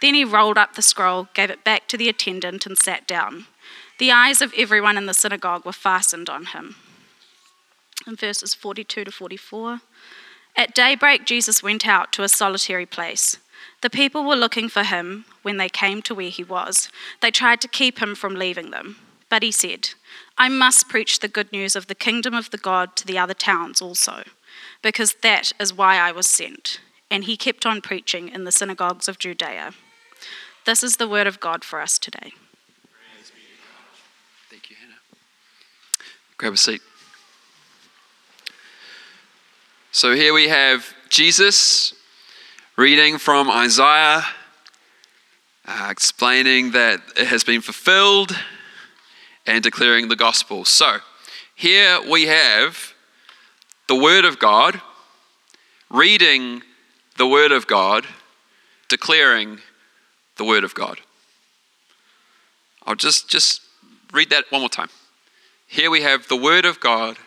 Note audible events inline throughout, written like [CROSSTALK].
Then he rolled up the scroll, gave it back to the attendant, and sat down. The eyes of everyone in the synagogue were fastened on him. In verses 42 to 44. At daybreak, Jesus went out to a solitary place. The people were looking for him when they came to where he was. They tried to keep him from leaving them. But he said, I must preach the good news of the kingdom of the God to the other towns also, because that is why I was sent. And he kept on preaching in the synagogues of Judea. This is the word of God for us today. Thank you, Hannah. Grab a seat. So here we have Jesus reading from Isaiah, uh, explaining that it has been fulfilled and declaring the gospel. So here we have the Word of God, reading the Word of God, declaring the Word of God. I'll just, just read that one more time. Here we have the Word of God,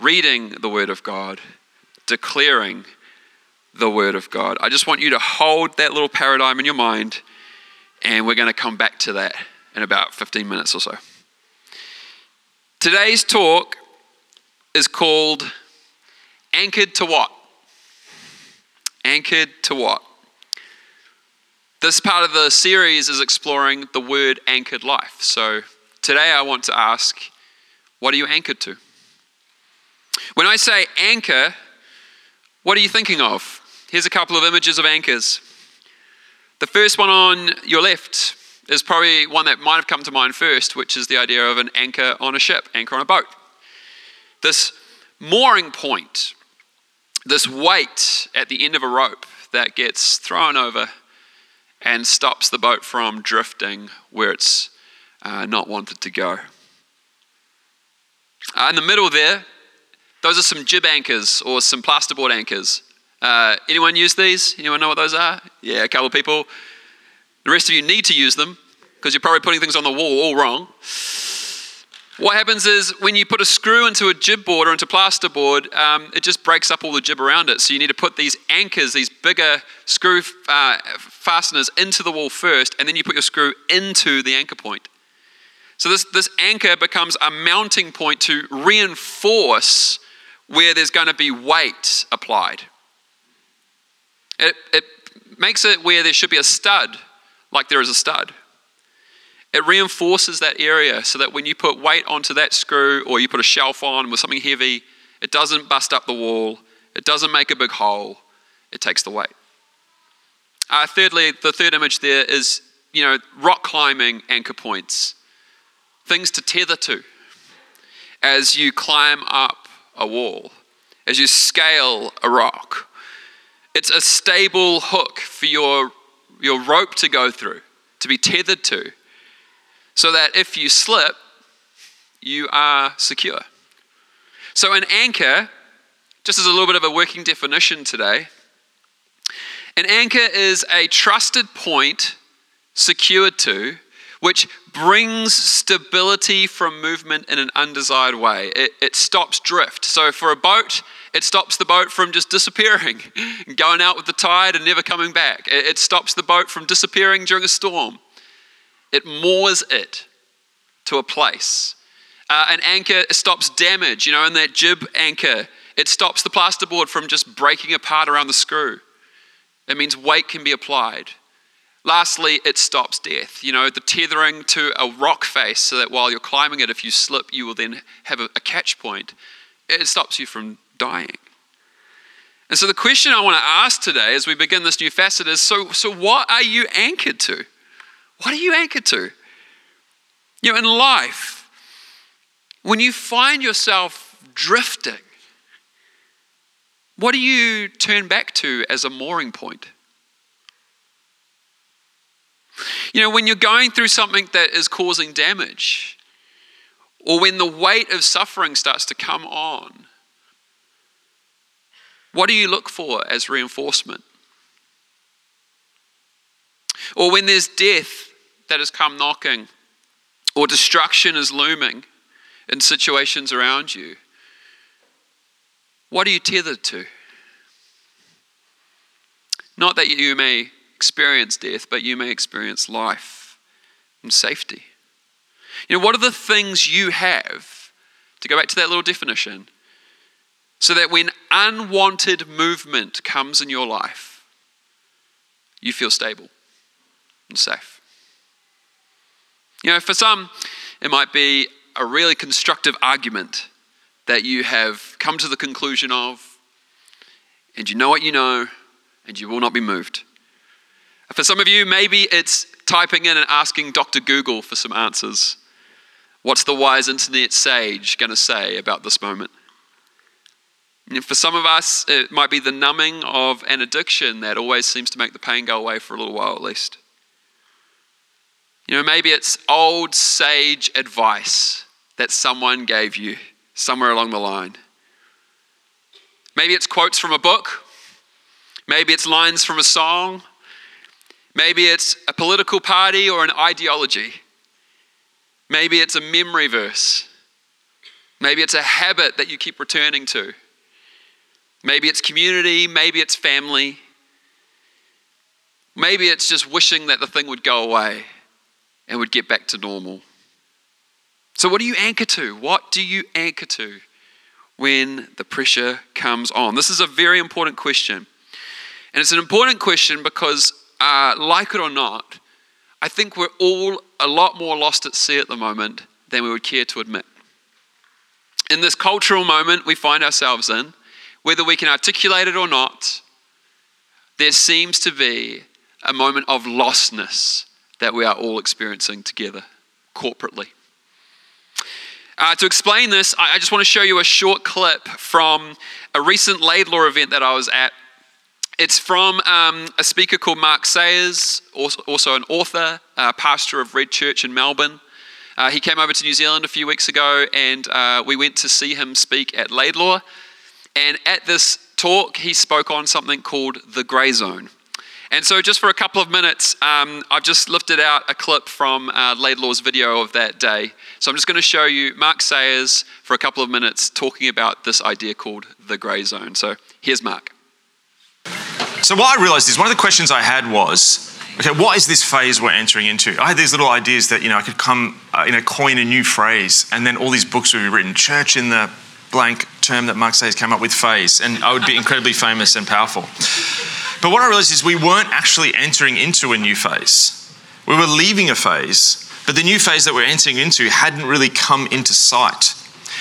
reading the Word of God, declaring the Word of God. I just want you to hold that little paradigm in your mind, and we're going to come back to that in about 15 minutes or so. Today's talk is called Anchored to What? Anchored to What? This part of the series is exploring the word anchored life. So today I want to ask, what are you anchored to? When I say anchor, what are you thinking of? Here's a couple of images of anchors. The first one on your left is probably one that might have come to mind first, which is the idea of an anchor on a ship, anchor on a boat. This mooring point, this weight at the end of a rope that gets thrown over and stops the boat from drifting where it's uh, not wanted to go. Uh, in the middle there, those are some jib anchors or some plasterboard anchors. Uh, anyone use these? Anyone know what those are? Yeah, a couple of people. The rest of you need to use them because you're probably putting things on the wall all wrong. What happens is when you put a screw into a jib board or into plasterboard, um, it just breaks up all the jib around it. So you need to put these anchors, these bigger screw uh, fasteners into the wall first, and then you put your screw into the anchor point. So this, this anchor becomes a mounting point to reinforce where there's going to be weight applied. It, it makes it where there should be a stud, like there is a stud. It reinforces that area so that when you put weight onto that screw or you put a shelf on with something heavy, it doesn't bust up the wall, it doesn't make a big hole, it takes the weight. Uh, thirdly, the third image there is, you know, rock climbing anchor points, things to tether to as you climb up a wall, as you scale a rock. It's a stable hook for your, your rope to go through, to be tethered to so that if you slip, you are secure. So, an anchor, just as a little bit of a working definition today, an anchor is a trusted point secured to which brings stability from movement in an undesired way. It, it, stops drift. So, for a boat, it stops the boat from just disappearing, [LAUGHS] going out with the tide and never coming back. It, it stops the boat from disappearing during a storm it moors it to a place. Uh, an anchor stops damage, you know, in that jib anchor, it stops the plasterboard from just breaking apart around the screw. It means weight can be applied. Lastly, it stops death. You know, the tethering to a rock face so that while you're climbing it, if you slip, you will then have a, a catch point. It stops you from dying. And so, the question I want to ask today as we begin this new facet is so, so what are you anchored to? What are you anchored to? You know, in life, when you find yourself drifting, what do you turn back to as a mooring point? You know, when you're going through something that is causing damage, or when the weight of suffering starts to come on, what do you look for as reinforcement? Or when there's death that has come knocking, or destruction is looming in situations around you, what are you tethered to? Not that you may experience death, but you may experience life and safety. You know, what are the things you have, to go back to that little definition, so that when unwanted movement comes in your life, you feel stable and safe? You know, for some, it might be a really constructive argument that you have come to the conclusion of, and you know what you know, and you will not be moved. For some of you, maybe it's typing in and asking Dr. Google for some answers. What's the wise internet sage going to say about this moment? And for some of us, it might be the numbing of an addiction that always seems to make the pain go away for a little while at least. You know, maybe it's old sage advice that someone gave you somewhere along the line. Maybe it's quotes from a book Maybe it's lines from a song. Maybe it's a political party or an ideology. Maybe it's a memory verse. Maybe it's a habit that you keep returning to. Maybe it's community. Maybe it's family. Maybe it's just wishing that the thing would go away and would get back to normal. So, what do you anchor to? What do you anchor to when the pressure comes on? This is a very important question. And it's an important question because, uh, like it or not, I think we're all a lot more lost at sea at the moment than we would care to admit. In this cultural moment we find ourselves in, whether we can articulate it or not, there seems to be a moment of lostness that we are all experiencing together, corporately. Uh, to explain this, I just want to show you a short clip from a recent Laidlaw event that I was at it's from um, a speaker called Mark Sayers, also an author, uh, pastor of Red Church in Melbourne. Uh, he came over to New Zealand a few weeks ago, and uh, we went to see him speak at Laidlaw. And at this talk, he spoke on something called the grey zone. And so, just for a couple of minutes, um, I've just lifted out a clip from uh, Laidlaw's video of that day. So, I'm just going to show you Mark Sayers for a couple of minutes talking about this idea called the grey zone. So, here's Mark. So, what I realized is one of the questions I had was, okay, what is this phase we're entering into? I had these little ideas that, you know, I could come, uh, you know, coin a new phrase, and then all these books would be written, church in the blank term that Mark Sayers came up with, phase, and I would be incredibly famous and powerful. But what I realized is we weren't actually entering into a new phase. We were leaving a phase, but the new phase that we're entering into hadn't really come into sight.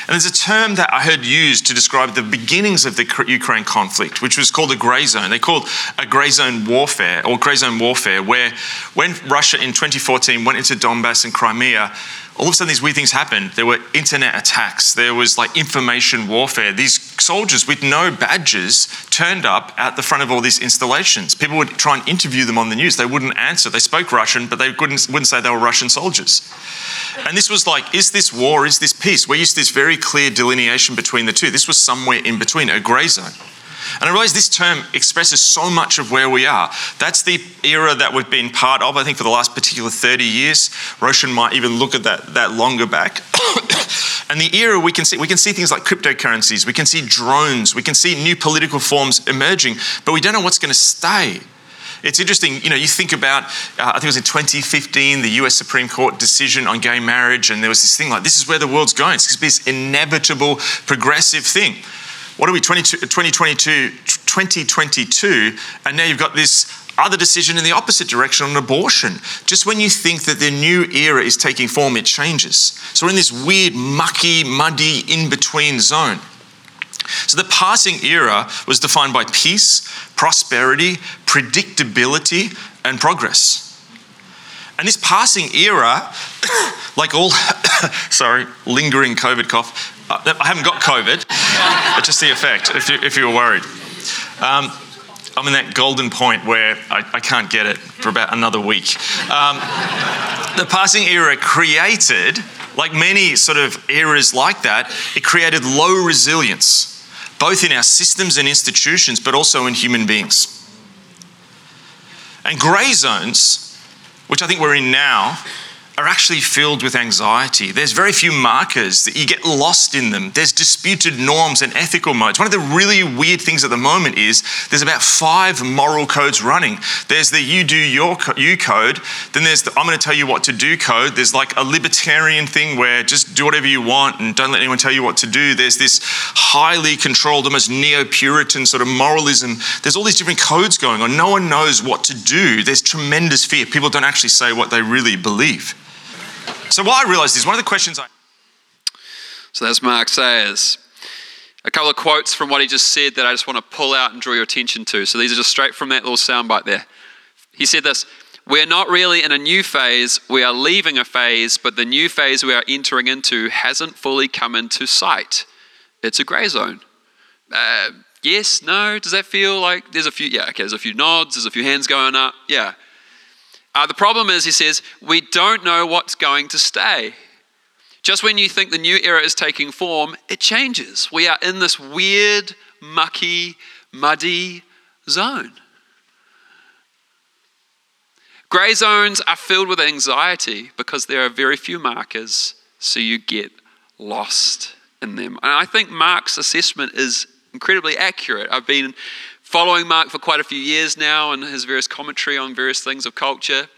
And there's a term that I heard used to describe the beginnings of the Ukraine conflict, which was called a grey zone. They called a grey zone warfare or grey zone warfare, where when Russia in 2014 went into Donbass and Crimea, all of a sudden these weird things happened. There were internet attacks, there was like information warfare. These soldiers with no badges turned up at the front of all these installations. People would try and interview them on the news. They wouldn't answer. They spoke Russian, but they wouldn't, wouldn't say they were Russian soldiers. And this was like, is this war? Is this peace? We used this very clear delineation between the two. This was somewhere in between, a grey zone. And I realize this term expresses so much of where we are. That's the era that we've been part of, I think, for the last particular 30 years. Roshan might even look at that, that longer back. [COUGHS] and the era we can see, we can see things like cryptocurrencies, we can see drones, we can see new political forms emerging, but we don't know what's going to stay. It's interesting, you know, you think about, uh, I think it was in 2015, the US Supreme Court decision on gay marriage, and there was this thing like, this is where the world's going. It's this inevitable, progressive thing. What are we, 2022, 2022, and now you've got this other decision in the opposite direction on abortion. Just when you think that the new era is taking form, it changes. So we're in this weird, mucky, muddy, in between zone. So the passing era was defined by peace, prosperity, predictability, and progress. And this passing era, [COUGHS] like all, [COUGHS] sorry, lingering COVID cough, uh, I haven't got COVID, just the effect, if you, if you were worried. Um, I'm in that golden point where I, I can't get it for about another week. Um, the passing era created, like many sort of eras like that, it created low resilience, both in our systems and institutions, but also in human beings. And grey zones, which I think we're in now, are actually filled with anxiety. There's very few markers that you get lost in them. There's disputed norms and ethical modes. One of the really weird things at the moment is there's about five moral codes running. There's the you do your you code, then there's the I'm going to tell you what to do code. There's like a libertarian thing where just do whatever you want and don't let anyone tell you what to do. There's this highly controlled, almost neo-Puritan sort of moralism. There's all these different codes going on. No one knows what to do. There's tremendous fear. People don't actually say what they really believe. So what I realized is one of the questions I. So that's Mark Sayers. A couple of quotes from what he just said that I just want to pull out and draw your attention to. So these are just straight from that little soundbite there. He said this We're not really in a new phase, we are leaving a phase, but the new phase we are entering into hasn't fully come into sight. It's a grey zone. Uh, yes, no, does that feel like there's a few, yeah, okay, there's a few nods, there's a few hands going up, yeah. Uh, the problem is, he says, we don't know what's going to stay. Just when you think the new era is taking form, it changes. We are in this weird, mucky, muddy zone. Grey zones are filled with anxiety because there are very few markers, so you get lost in them. And I think Mark's assessment is incredibly accurate. I've been following Mark for quite a few years now and his various commentary on various things of culture.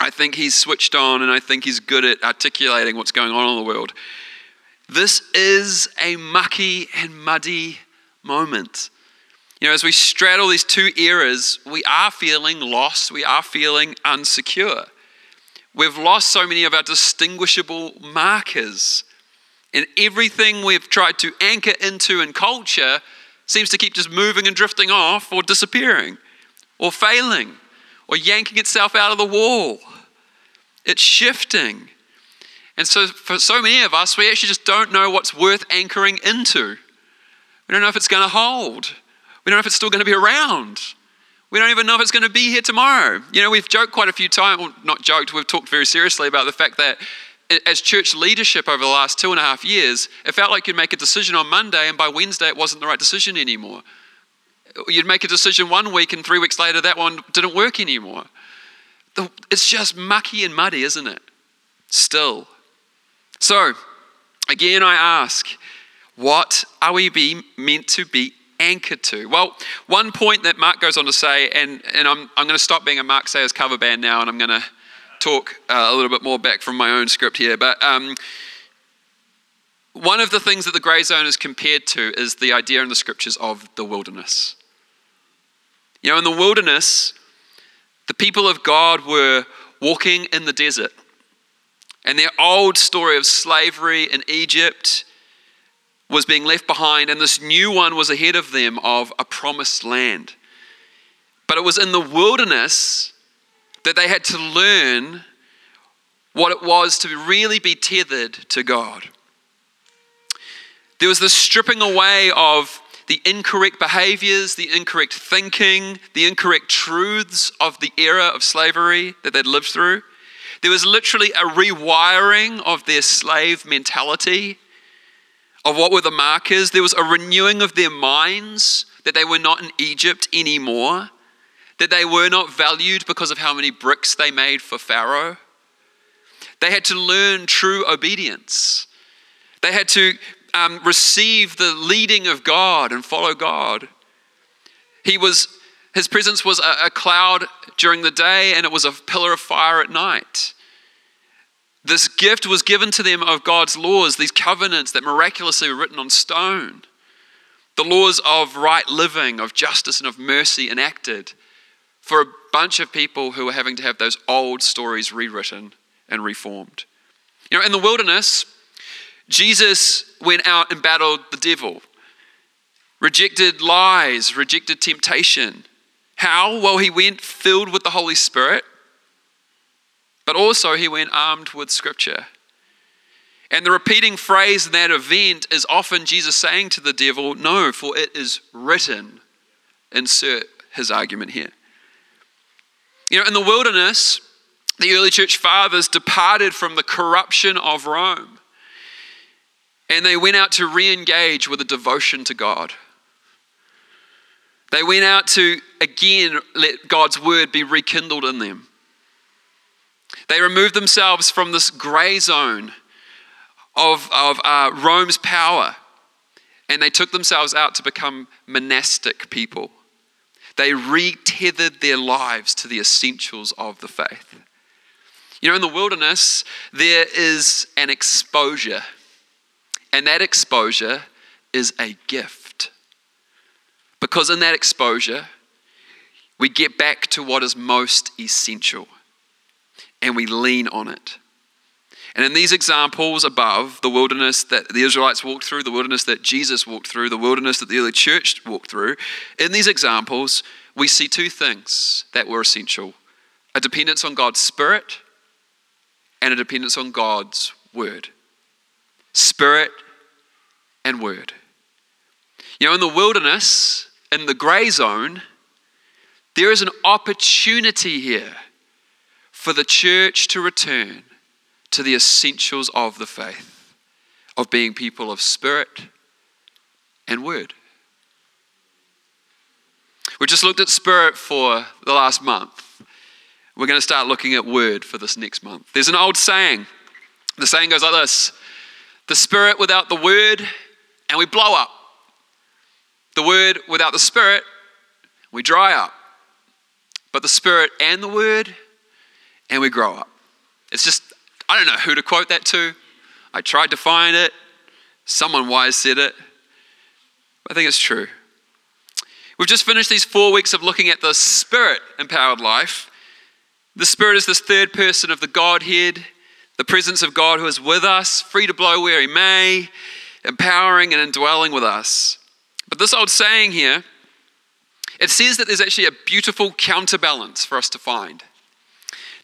I think he's switched on and I think he's good at articulating what's going on in the world. This is a mucky and muddy moment. You know, as we straddle these two eras, we are feeling lost, we are feeling unsecure. We've lost so many of our distinguishable markers. And everything we've tried to anchor into in culture seems to keep just moving and drifting off or disappearing or failing or yanking itself out of the wall. It's shifting. And so, for so many of us, we actually just don't know what's worth anchoring into. We don't know if it's going to hold. We don't know if it's still going to be around. We don't even know if it's going to be here tomorrow. You know, we've joked quite a few times, well, not joked, we've talked very seriously about the fact that as church leadership over the last two and a half years, it felt like you'd make a decision on Monday, and by Wednesday, it wasn't the right decision anymore. You'd make a decision one week, and three weeks later, that one didn't work anymore. It's just mucky and muddy, isn't it? Still. So, again, I ask, what are we be meant to be anchored to? Well, one point that Mark goes on to say, and, and I'm, I'm going to stop being a Mark Sayers cover band now, and I'm going to talk uh, a little bit more back from my own script here, but um, one of the things that the grey zone is compared to is the idea in the scriptures of the wilderness. You know, in the wilderness, the people of God were walking in the desert, and their old story of slavery in Egypt was being left behind, and this new one was ahead of them of a promised land. But it was in the wilderness that they had to learn what it was to really be tethered to God. There was this stripping away of the incorrect behaviors, the incorrect thinking, the incorrect truths of the era of slavery that they'd lived through. There was literally a rewiring of their slave mentality, of what were the markers. There was a renewing of their minds that they were not in Egypt anymore that they were not valued because of how many bricks they made for Pharaoh. They had to learn true obedience. They had to um, receive the leading of God and follow God. He was, his presence was a, a cloud during the day and it was a pillar of fire at night. This gift was given to them of God's laws, these covenants that miraculously were written on stone. The laws of right living, of justice, and of mercy enacted for a bunch of people who were having to have those old stories rewritten and reformed. You know, in the wilderness, Jesus went out and battled the devil, rejected lies, rejected temptation. How? Well, he went filled with the Holy Spirit, but also he went armed with Scripture. And the repeating phrase in that event is often Jesus saying to the devil, No, for it is written, insert his argument here. You know, in the wilderness, the early church fathers departed from the corruption of Rome and they went out to re engage with a devotion to God. They went out to again let God's word be rekindled in them. They removed themselves from this grey zone of, of uh, Rome's power and they took themselves out to become monastic people. They retethered their lives to the essentials of the faith. You know, in the wilderness, there is an exposure, and that exposure is a gift. Because in that exposure, we get back to what is most essential and we lean on it. And in these examples above, the wilderness that the Israelites walked through, the wilderness that Jesus walked through, the wilderness that the early church walked through, in these examples, we see two things that were essential a dependence on God's Spirit and a dependence on God's Word. Spirit and Word. You know, in the wilderness, in the grey zone, there is an opportunity here for the church to return to the essentials of the faith, of being people of spirit and word. We just looked at spirit for the last month. We're going to start looking at word for this next month. There's an old saying. The saying goes like this The spirit without the word, and we blow up. The word without the spirit, we dry up. But the spirit and the word, and we grow up. It's just I don't know who to quote that to. I tried to find it. Someone wise said it. I think it's true. We've just finished these four weeks of looking at the Spirit empowered life. The Spirit is this third person of the Godhead, the presence of God who is with us, free to blow where He may, empowering and indwelling with us. But this old saying here, it says that there's actually a beautiful counterbalance for us to find.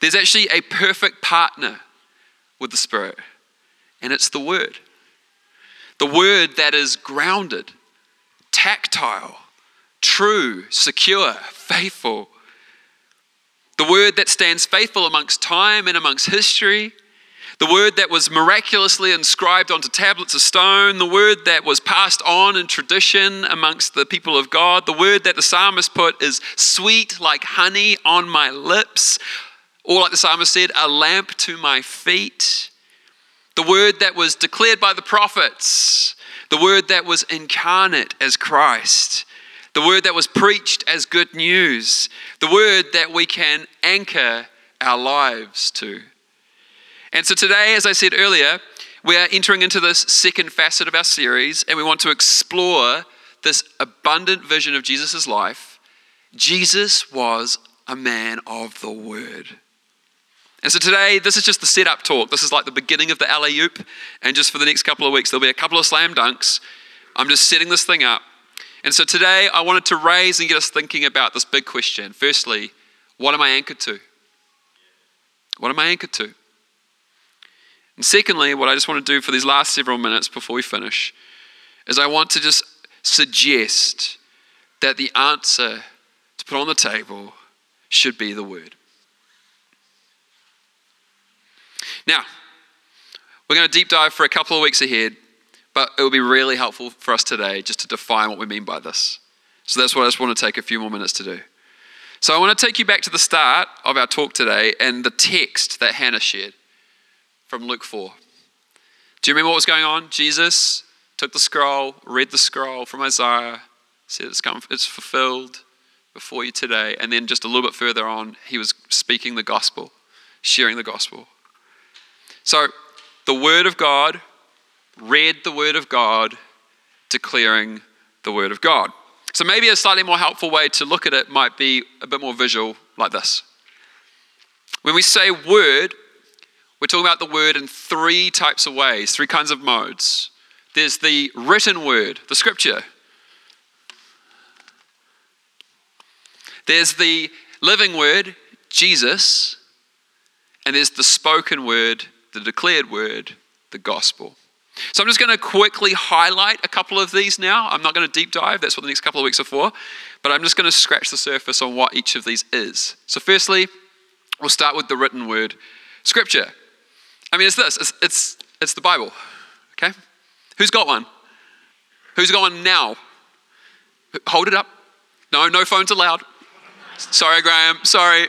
There's actually a perfect partner with the Spirit, and it's the Word. The Word that is grounded, tactile, true, secure, faithful. The Word that stands faithful amongst time and amongst history. The word that was miraculously inscribed onto tablets of stone, the word that was passed on in tradition amongst the people of God, the word that the psalmist put is sweet like honey on my lips. Or, like the psalmist said, a lamp to my feet. The word that was declared by the prophets, the word that was incarnate as Christ, the word that was preached as good news, the word that we can anchor our lives to. And so today, as I said earlier, we are entering into this second facet of our series, and we want to explore this abundant vision of Jesus' life. Jesus was a man of the word. And so today, this is just the setup talk. This is like the beginning of the alley oop. And just for the next couple of weeks, there'll be a couple of slam dunks. I'm just setting this thing up. And so today, I wanted to raise and get us thinking about this big question. Firstly, what am I anchored to? What am I anchored to? And secondly, what I just want to do for these last several minutes before we finish is I want to just suggest that the answer to put on the table should be the word. Now, we're going to deep dive for a couple of weeks ahead, but it will be really helpful for us today just to define what we mean by this. So that's what I just want to take a few more minutes to do. So I want to take you back to the start of our talk today and the text that Hannah shared from Luke 4. Do you remember what was going on? Jesus took the scroll, read the scroll from Isaiah, said it's, come, it's fulfilled before you today. And then just a little bit further on, he was speaking the gospel, sharing the gospel. So, the Word of God, read the Word of God, declaring the Word of God. So, maybe a slightly more helpful way to look at it might be a bit more visual, like this. When we say Word, we're talking about the Word in three types of ways, three kinds of modes. There's the written Word, the Scripture. There's the living Word, Jesus. And there's the spoken Word, the declared word, the gospel. So I'm just going to quickly highlight a couple of these now. I'm not going to deep dive, that's what the next couple of weeks are for, but I'm just going to scratch the surface on what each of these is. So, firstly, we'll start with the written word, Scripture. I mean, it's this it's, it's, it's the Bible, okay? Who's got one? Who's got one now? Hold it up. No, no phones allowed. Sorry, Graham. Sorry.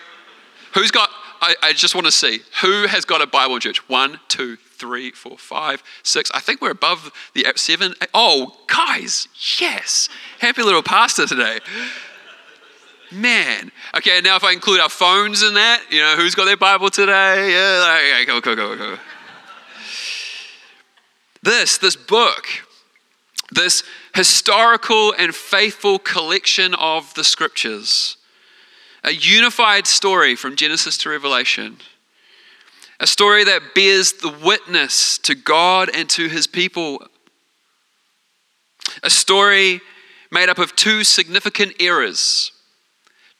Who's got, I, I just want to see, who has got a Bible in church? One, two, three, four, five, six. I think we're above the seven. Oh, guys, yes. Happy little pastor today. Man. Okay, now if I include our phones in that, you know, who's got their Bible today? Yeah, okay, go, go, go, go. This, this book, this historical and faithful collection of the scriptures, a unified story from Genesis to Revelation, a story that bears the witness to God and to his people, a story made up of two significant eras,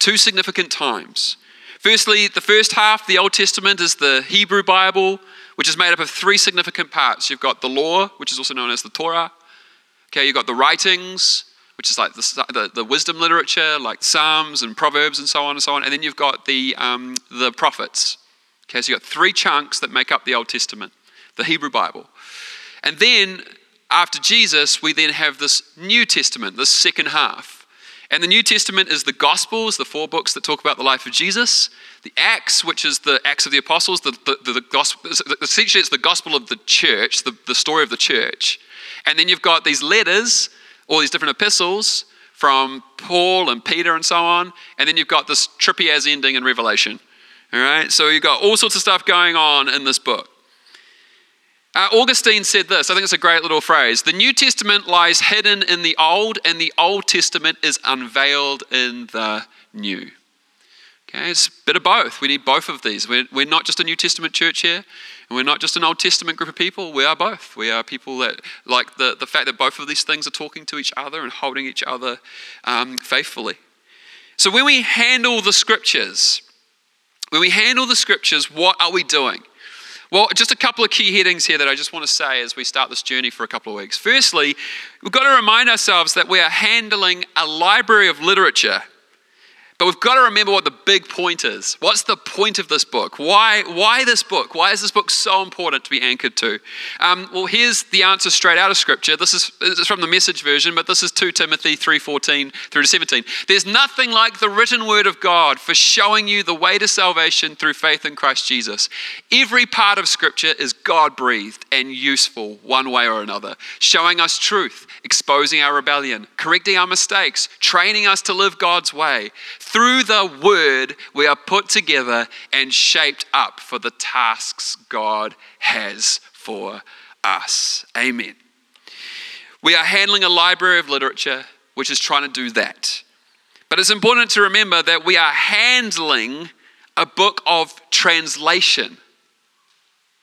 two significant times. Firstly, the first half, the Old Testament, is the Hebrew Bible, which is made up of three significant parts. You've got the law, which is also known as the Torah. Okay, you've got the writings, which is like the, the, the wisdom literature, like Psalms and Proverbs and so on and so on. And then you've got the, um, the prophets. Okay, so you've got three chunks that make up the Old Testament, the Hebrew Bible. And then after Jesus, we then have this New Testament, this second half. And the New Testament is the Gospels, the four books that talk about the life of Jesus, the Acts, which is the Acts of the Apostles, the, the, the, the gospel, essentially it's the gospel of the church, the, the story of the church. And then you've got these letters, all these different epistles from Paul and Peter and so on. And then you've got this trippy as ending in Revelation. All right, so you've got all sorts of stuff going on in this book. Uh, Augustine said this, I think it's a great little phrase. The New Testament lies hidden in the Old, and the Old Testament is unveiled in the New. Okay, it's a bit of both. We need both of these. We're, we're not just a New Testament church here, and we're not just an Old Testament group of people. We are both. We are people that like the, the fact that both of these things are talking to each other and holding each other um, faithfully. So when we handle the scriptures, when we handle the scriptures, what are we doing? Well, just a couple of key headings here that I just want to say as we start this journey for a couple of weeks. Firstly, we've got to remind ourselves that we are handling a library of literature but we've got to remember what the big point is. What's the point of this book? Why, why this book? Why is this book so important to be anchored to? Um, well, here's the answer straight out of Scripture. This is, this is from the message version, but this is 2 Timothy 3.14 through to 17. There's nothing like the written word of God for showing you the way to salvation through faith in Christ Jesus. Every part of Scripture is God-breathed and useful one way or another, showing us truth, exposing our rebellion, correcting our mistakes, training us to live God's way through the word, we are put together and shaped up for the tasks God has for us. Amen. We are handling a library of literature which is trying to do that. But it's important to remember that we are handling a book of translation.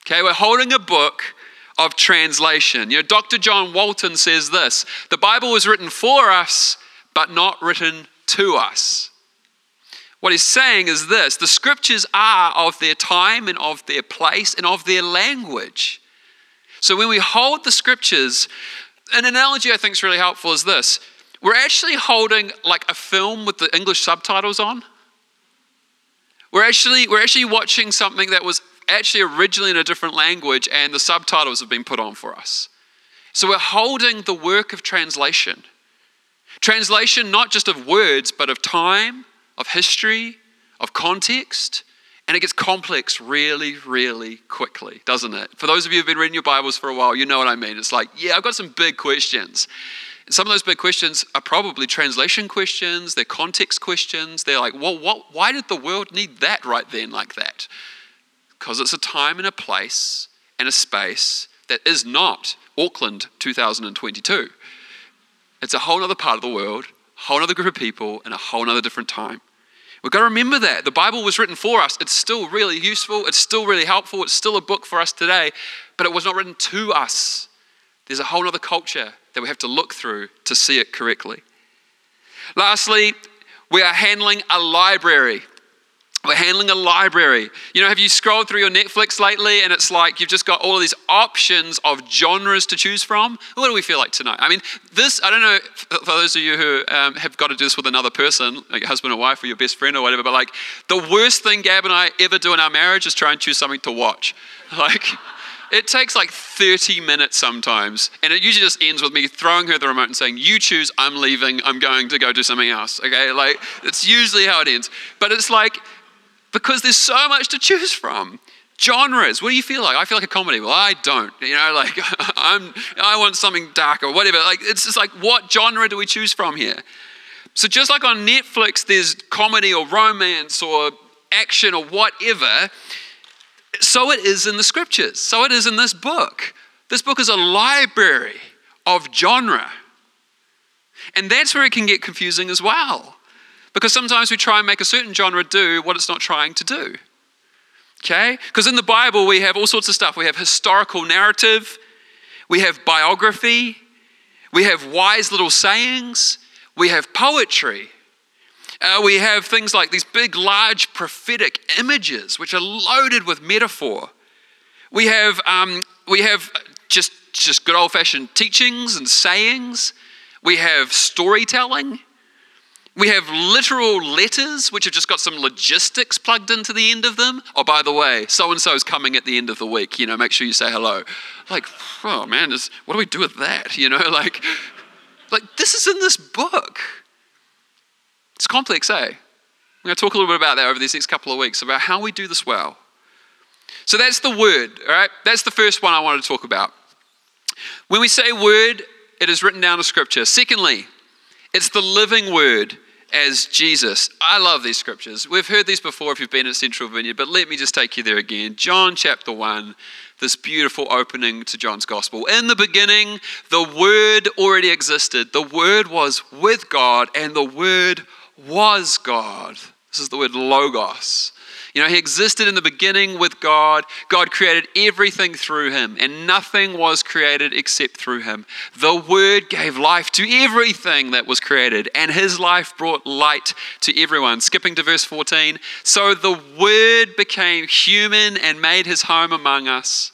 Okay, we're holding a book of translation. You know, Dr. John Walton says this the Bible was written for us, but not written to us. What he's saying is this the scriptures are of their time and of their place and of their language. So when we hold the scriptures, an analogy I think is really helpful is this we're actually holding like a film with the English subtitles on. We're actually, we're actually watching something that was actually originally in a different language and the subtitles have been put on for us. So we're holding the work of translation. Translation not just of words, but of time, of history, of context, and it gets complex really, really quickly, doesn't it? For those of you who've been reading your Bibles for a while, you know what I mean. It's like, yeah, I've got some big questions. And some of those big questions are probably translation questions, they're context questions. They're like, well, what, why did the world need that right then, like that? Because it's a time and a place and a space that is not Auckland 2022. It's a whole other part of the world whole other group of people in a whole other different time. We've got to remember that. The Bible was written for us. It's still really useful. It's still really helpful. It's still a book for us today, but it was not written to us. There's a whole other culture that we have to look through to see it correctly. Lastly, we are handling a library. We're handling a library. You know, have you scrolled through your Netflix lately and it's like you've just got all of these options of genres to choose from? What do we feel like tonight? I mean, this, I don't know, for those of you who um, have got to do this with another person, like your husband or wife or your best friend or whatever, but like the worst thing Gab and I ever do in our marriage is try and choose something to watch. [LAUGHS] Like, it takes like 30 minutes sometimes, and it usually just ends with me throwing her the remote and saying, You choose, I'm leaving, I'm going to go do something else. Okay, like it's usually how it ends. But it's like, because there's so much to choose from. Genres, what do you feel like? I feel like a comedy. Well, I don't. You know, [LAUGHS] like I'm I want something dark or whatever. Like it's just like what genre do we choose from here? So just like on Netflix there's comedy or romance or action or whatever, so it is in the scriptures. So it is in this book. This book is a library of genre. And that's where it can get confusing as well. Because sometimes we try and make a certain genre do what it's not trying to do. Okay? Because in the Bible, we have all sorts of stuff. We have historical narrative, we have biography, we have wise little sayings, we have poetry. Uh, we have things like these big, large prophetic images, which are loaded with metaphor. We have, um, we have just, just good old fashioned teachings and sayings. We have storytelling. We have literal letters which have just got some logistics plugged into the end of them. Oh, by the way, so and so is coming at the end of the week. You know, make sure you say hello. Like, oh man, what do we do with that? You know, [LAUGHS] like, like this is in this book. It's complex, eh? I'm going to talk a little bit about that over these next couple of weeks about how we do this well. So that's the word, all right? That's the first one I wanted to talk about. When we say word, it is written down in Scripture. Secondly, it's the living word as Jesus. I love these scriptures. We've heard these before if you've been at Central Vineyard, but let me just take you there again. John chapter 1, this beautiful opening to John's gospel. In the beginning, the Word already existed. The Word was with God, and the Word was God. This is the word logos. You know, he existed in the beginning with God. God created everything through him, and nothing was created except through him. The Word gave life to everything that was created, and his life brought light to everyone. Skipping to verse 14. So the Word became human and made his home among us.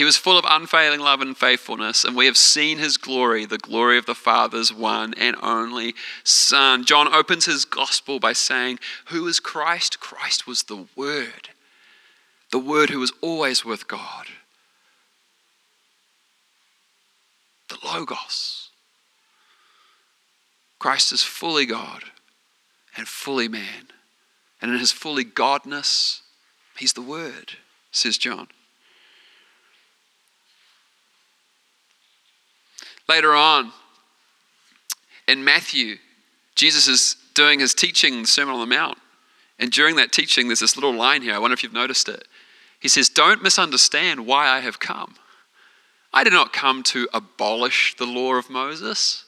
He was full of unfailing love and faithfulness, and we have seen his glory, the glory of the Father's one and only Son. John opens his gospel by saying, Who is Christ? Christ was the Word, the Word who was always with God, the Logos. Christ is fully God and fully man. And in his fully Godness, he's the Word, says John. Later on in Matthew, Jesus is doing his teaching, the Sermon on the Mount. And during that teaching, there's this little line here. I wonder if you've noticed it. He says, Don't misunderstand why I have come. I did not come to abolish the law of Moses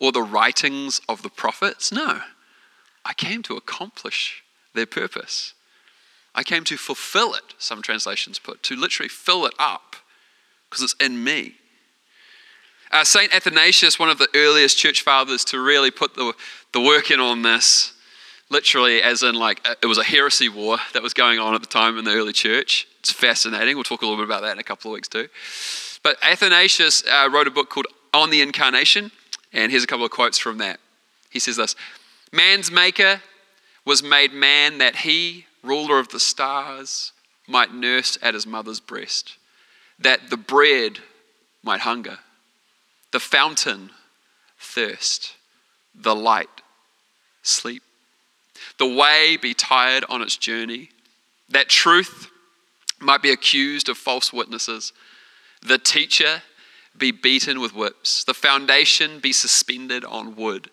or the writings of the prophets. No, I came to accomplish their purpose. I came to fulfill it, some translations put, to literally fill it up because it's in me. Uh, St. Athanasius, one of the earliest church fathers to really put the, the work in on this, literally, as in like uh, it was a heresy war that was going on at the time in the early church. It's fascinating. We'll talk a little bit about that in a couple of weeks too. But Athanasius uh, wrote a book called On the Incarnation, and here's a couple of quotes from that. He says this Man's maker was made man that he, ruler of the stars, might nurse at his mother's breast, that the bread might hunger the fountain, thirst, the light, sleep. The way be tired on its journey, that truth might be accused of false witnesses, the teacher be beaten with whips, the foundation be suspended on wood,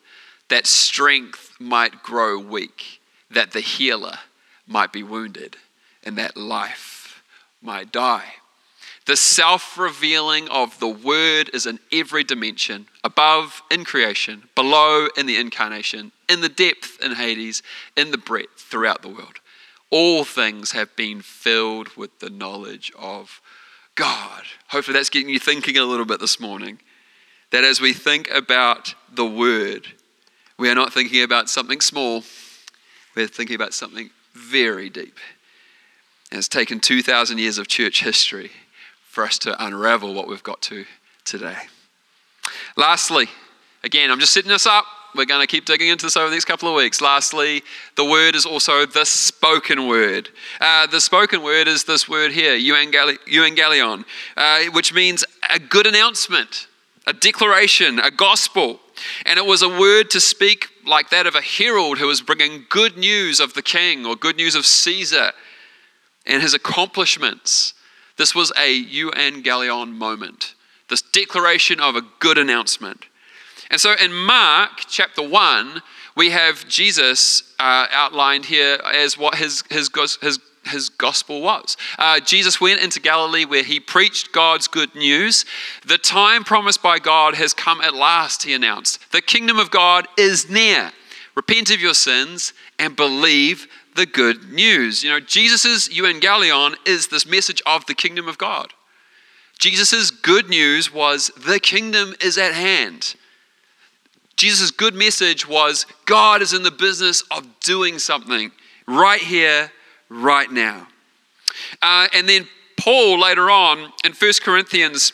that strength might grow weak, that the healer might be wounded, and that life might die. The self revealing of the Word is in every dimension above in creation, below in the incarnation, in the depth in Hades, in the breadth throughout the world. All things have been filled with the knowledge of God. Hopefully, that's getting you thinking a little bit this morning. That as we think about the Word, we are not thinking about something small, we're thinking about something very deep. And it's taken 2,000 years of church history for us to unravel what we've got to today. Lastly, again, I'm just setting this up. We're going to keep digging into this over the next couple of weeks. Lastly, the word is also the spoken word. Uh, the spoken word is this word here, euangelion, uh, which means a good announcement, a declaration, a gospel. And it was a word to speak like that of a herald who was bringing good news of the king or good news of Caesar and his accomplishments. This was a UN euangelion moment, this declaration of a good announcement. And so in Mark chapter 1, we have Jesus uh, outlined here as what his, his, his, his gospel was. Uh, Jesus went into Galilee where he preached God's good news. The time promised by God has come at last, he announced. The kingdom of God is near. Repent of your sins and believe the good news. You know, Jesus' euangelion is this message of the kingdom of God. Jesus' good news was the kingdom is at hand. Jesus' good message was God is in the business of doing something right here, right now. Uh, and then Paul later on in 1 Corinthians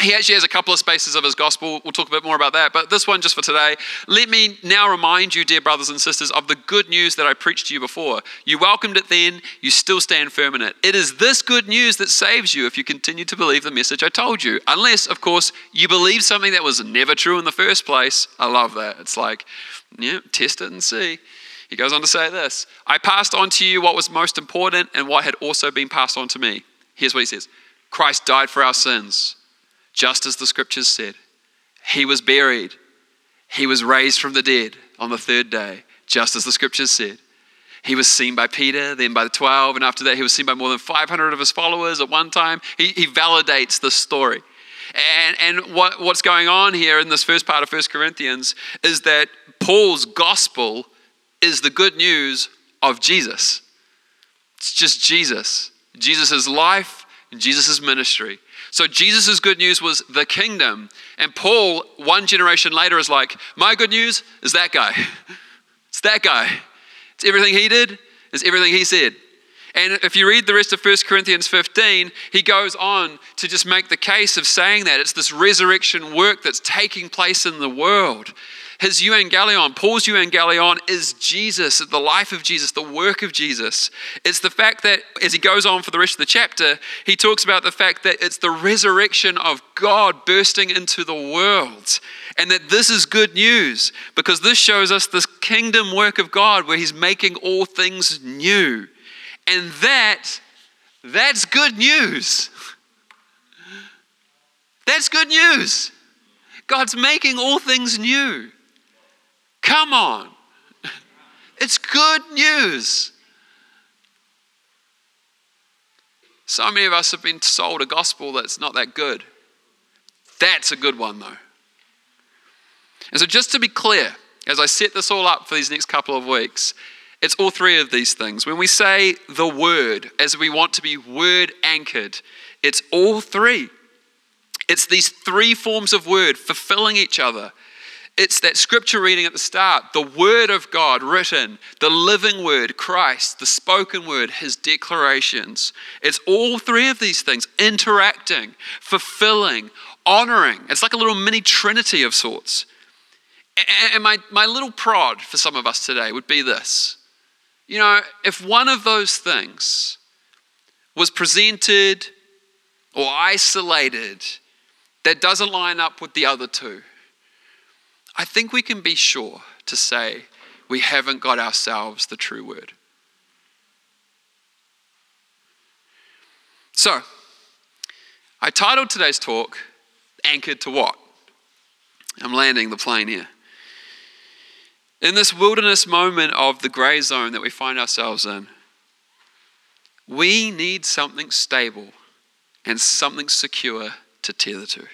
he actually has a couple of spaces of his gospel. We'll talk a bit more about that. But this one, just for today, let me now remind you, dear brothers and sisters, of the good news that I preached to you before. You welcomed it then, you still stand firm in it. It is this good news that saves you if you continue to believe the message I told you. Unless, of course, you believe something that was never true in the first place. I love that. It's like, yeah, test it and see. He goes on to say this I passed on to you what was most important and what had also been passed on to me. Here's what he says Christ died for our sins just as the scriptures said. He was buried, he was raised from the dead on the third day, just as the scriptures said. He was seen by Peter, then by the 12, and after that, he was seen by more than 500 of his followers at one time. He, he validates the story. And, and what, what's going on here in this first part of 1 Corinthians is that Paul's gospel is the good news of Jesus. It's just Jesus. Jesus' life and Jesus' ministry. So Jesus' good news was the kingdom. And Paul, one generation later, is like, My good news is that guy. [LAUGHS] It's that guy. It's everything he did, it's everything he said. And if you read the rest of 1 Corinthians 15, he goes on to just make the case of saying that it's this resurrection work that's taking place in the world. His euangelion, Paul's euangelion, is Jesus, the life of Jesus, the work of Jesus. It's the fact that, as he goes on for the rest of the chapter, he talks about the fact that it's the resurrection of God bursting into the world. And that this is good news because this shows us this kingdom work of God where he's making all things new. And that, that's good news. [LAUGHS] That's good news. God's making all things new. Come on. [LAUGHS] It's good news. So many of us have been sold a gospel that's not that good. That's a good one, though. And so, just to be clear, as I set this all up for these next couple of weeks, it's all three of these things. When we say the word, as we want to be word anchored, it's all three. It's these three forms of word fulfilling each other it's that scripture reading at the start, the word of God written, the living word, Christ, the spoken word, his declarations. It's all three of these things interacting, fulfilling, honoring. It's like a little mini trinity of sorts. And my, my little prod for some of us today would be this. You know, if one of those things was presented or isolated that doesn't line up with the other two, I think we can be sure to say we haven't got ourselves the true word. So, I titled today's talk, Anchored to What? I'm landing the plane here. In this wilderness moment of the grey zone that we find ourselves in, we need something stable and something secure to tether to.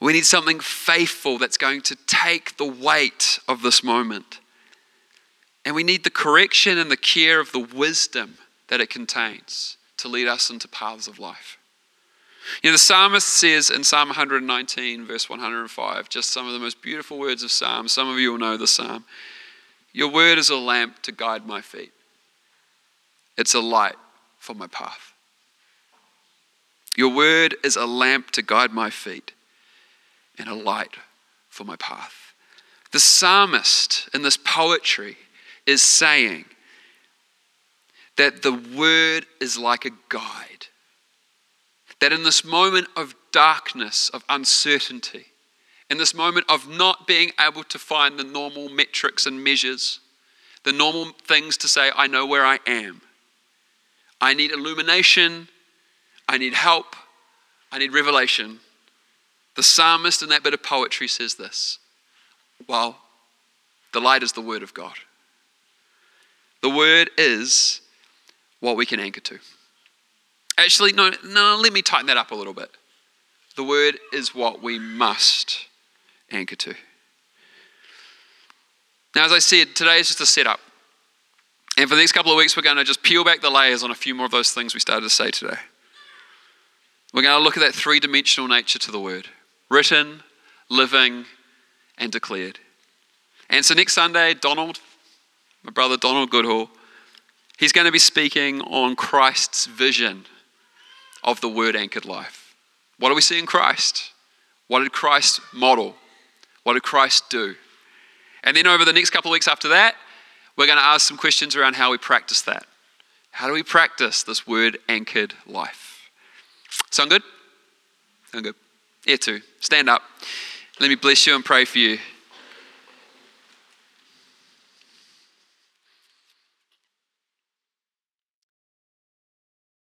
We need something faithful that's going to take the weight of this moment. And we need the correction and the care of the wisdom that it contains to lead us into paths of life. You know, the psalmist says in Psalm 119, verse 105, just some of the most beautiful words of Psalm. Some of you will know the psalm. Your word is a lamp to guide my feet. it's a light for my path. Your word is a lamp to guide my feet and a light for my path. The psalmist in this poetry is saying that the word is like a guide. That in this moment of darkness, of uncertainty, in this moment of not being able to find the normal metrics and measures, the normal things to say, I know where I am. I need illumination. I need help. I need revelation. The psalmist in that bit of poetry says this Well, the light is the word of God. The word is what we can anchor to. Actually, no, no, let me tighten that up a little bit. The word is what we must anchor to. Now, as I said, today is just a setup. And for the next couple of weeks, we're going to just peel back the layers on a few more of those things we started to say today. We're going to look at that three dimensional nature to the word written, living, and declared. And so next Sunday, Donald, my brother Donald Goodall, he's going to be speaking on Christ's vision of the word anchored life. What do we see in Christ? What did Christ model? What did Christ do? And then over the next couple of weeks after that, we're going to ask some questions around how we practice that. How do we practice this word anchored life? Sound good? Sound good? Here too. Stand up. Let me bless you and pray for you.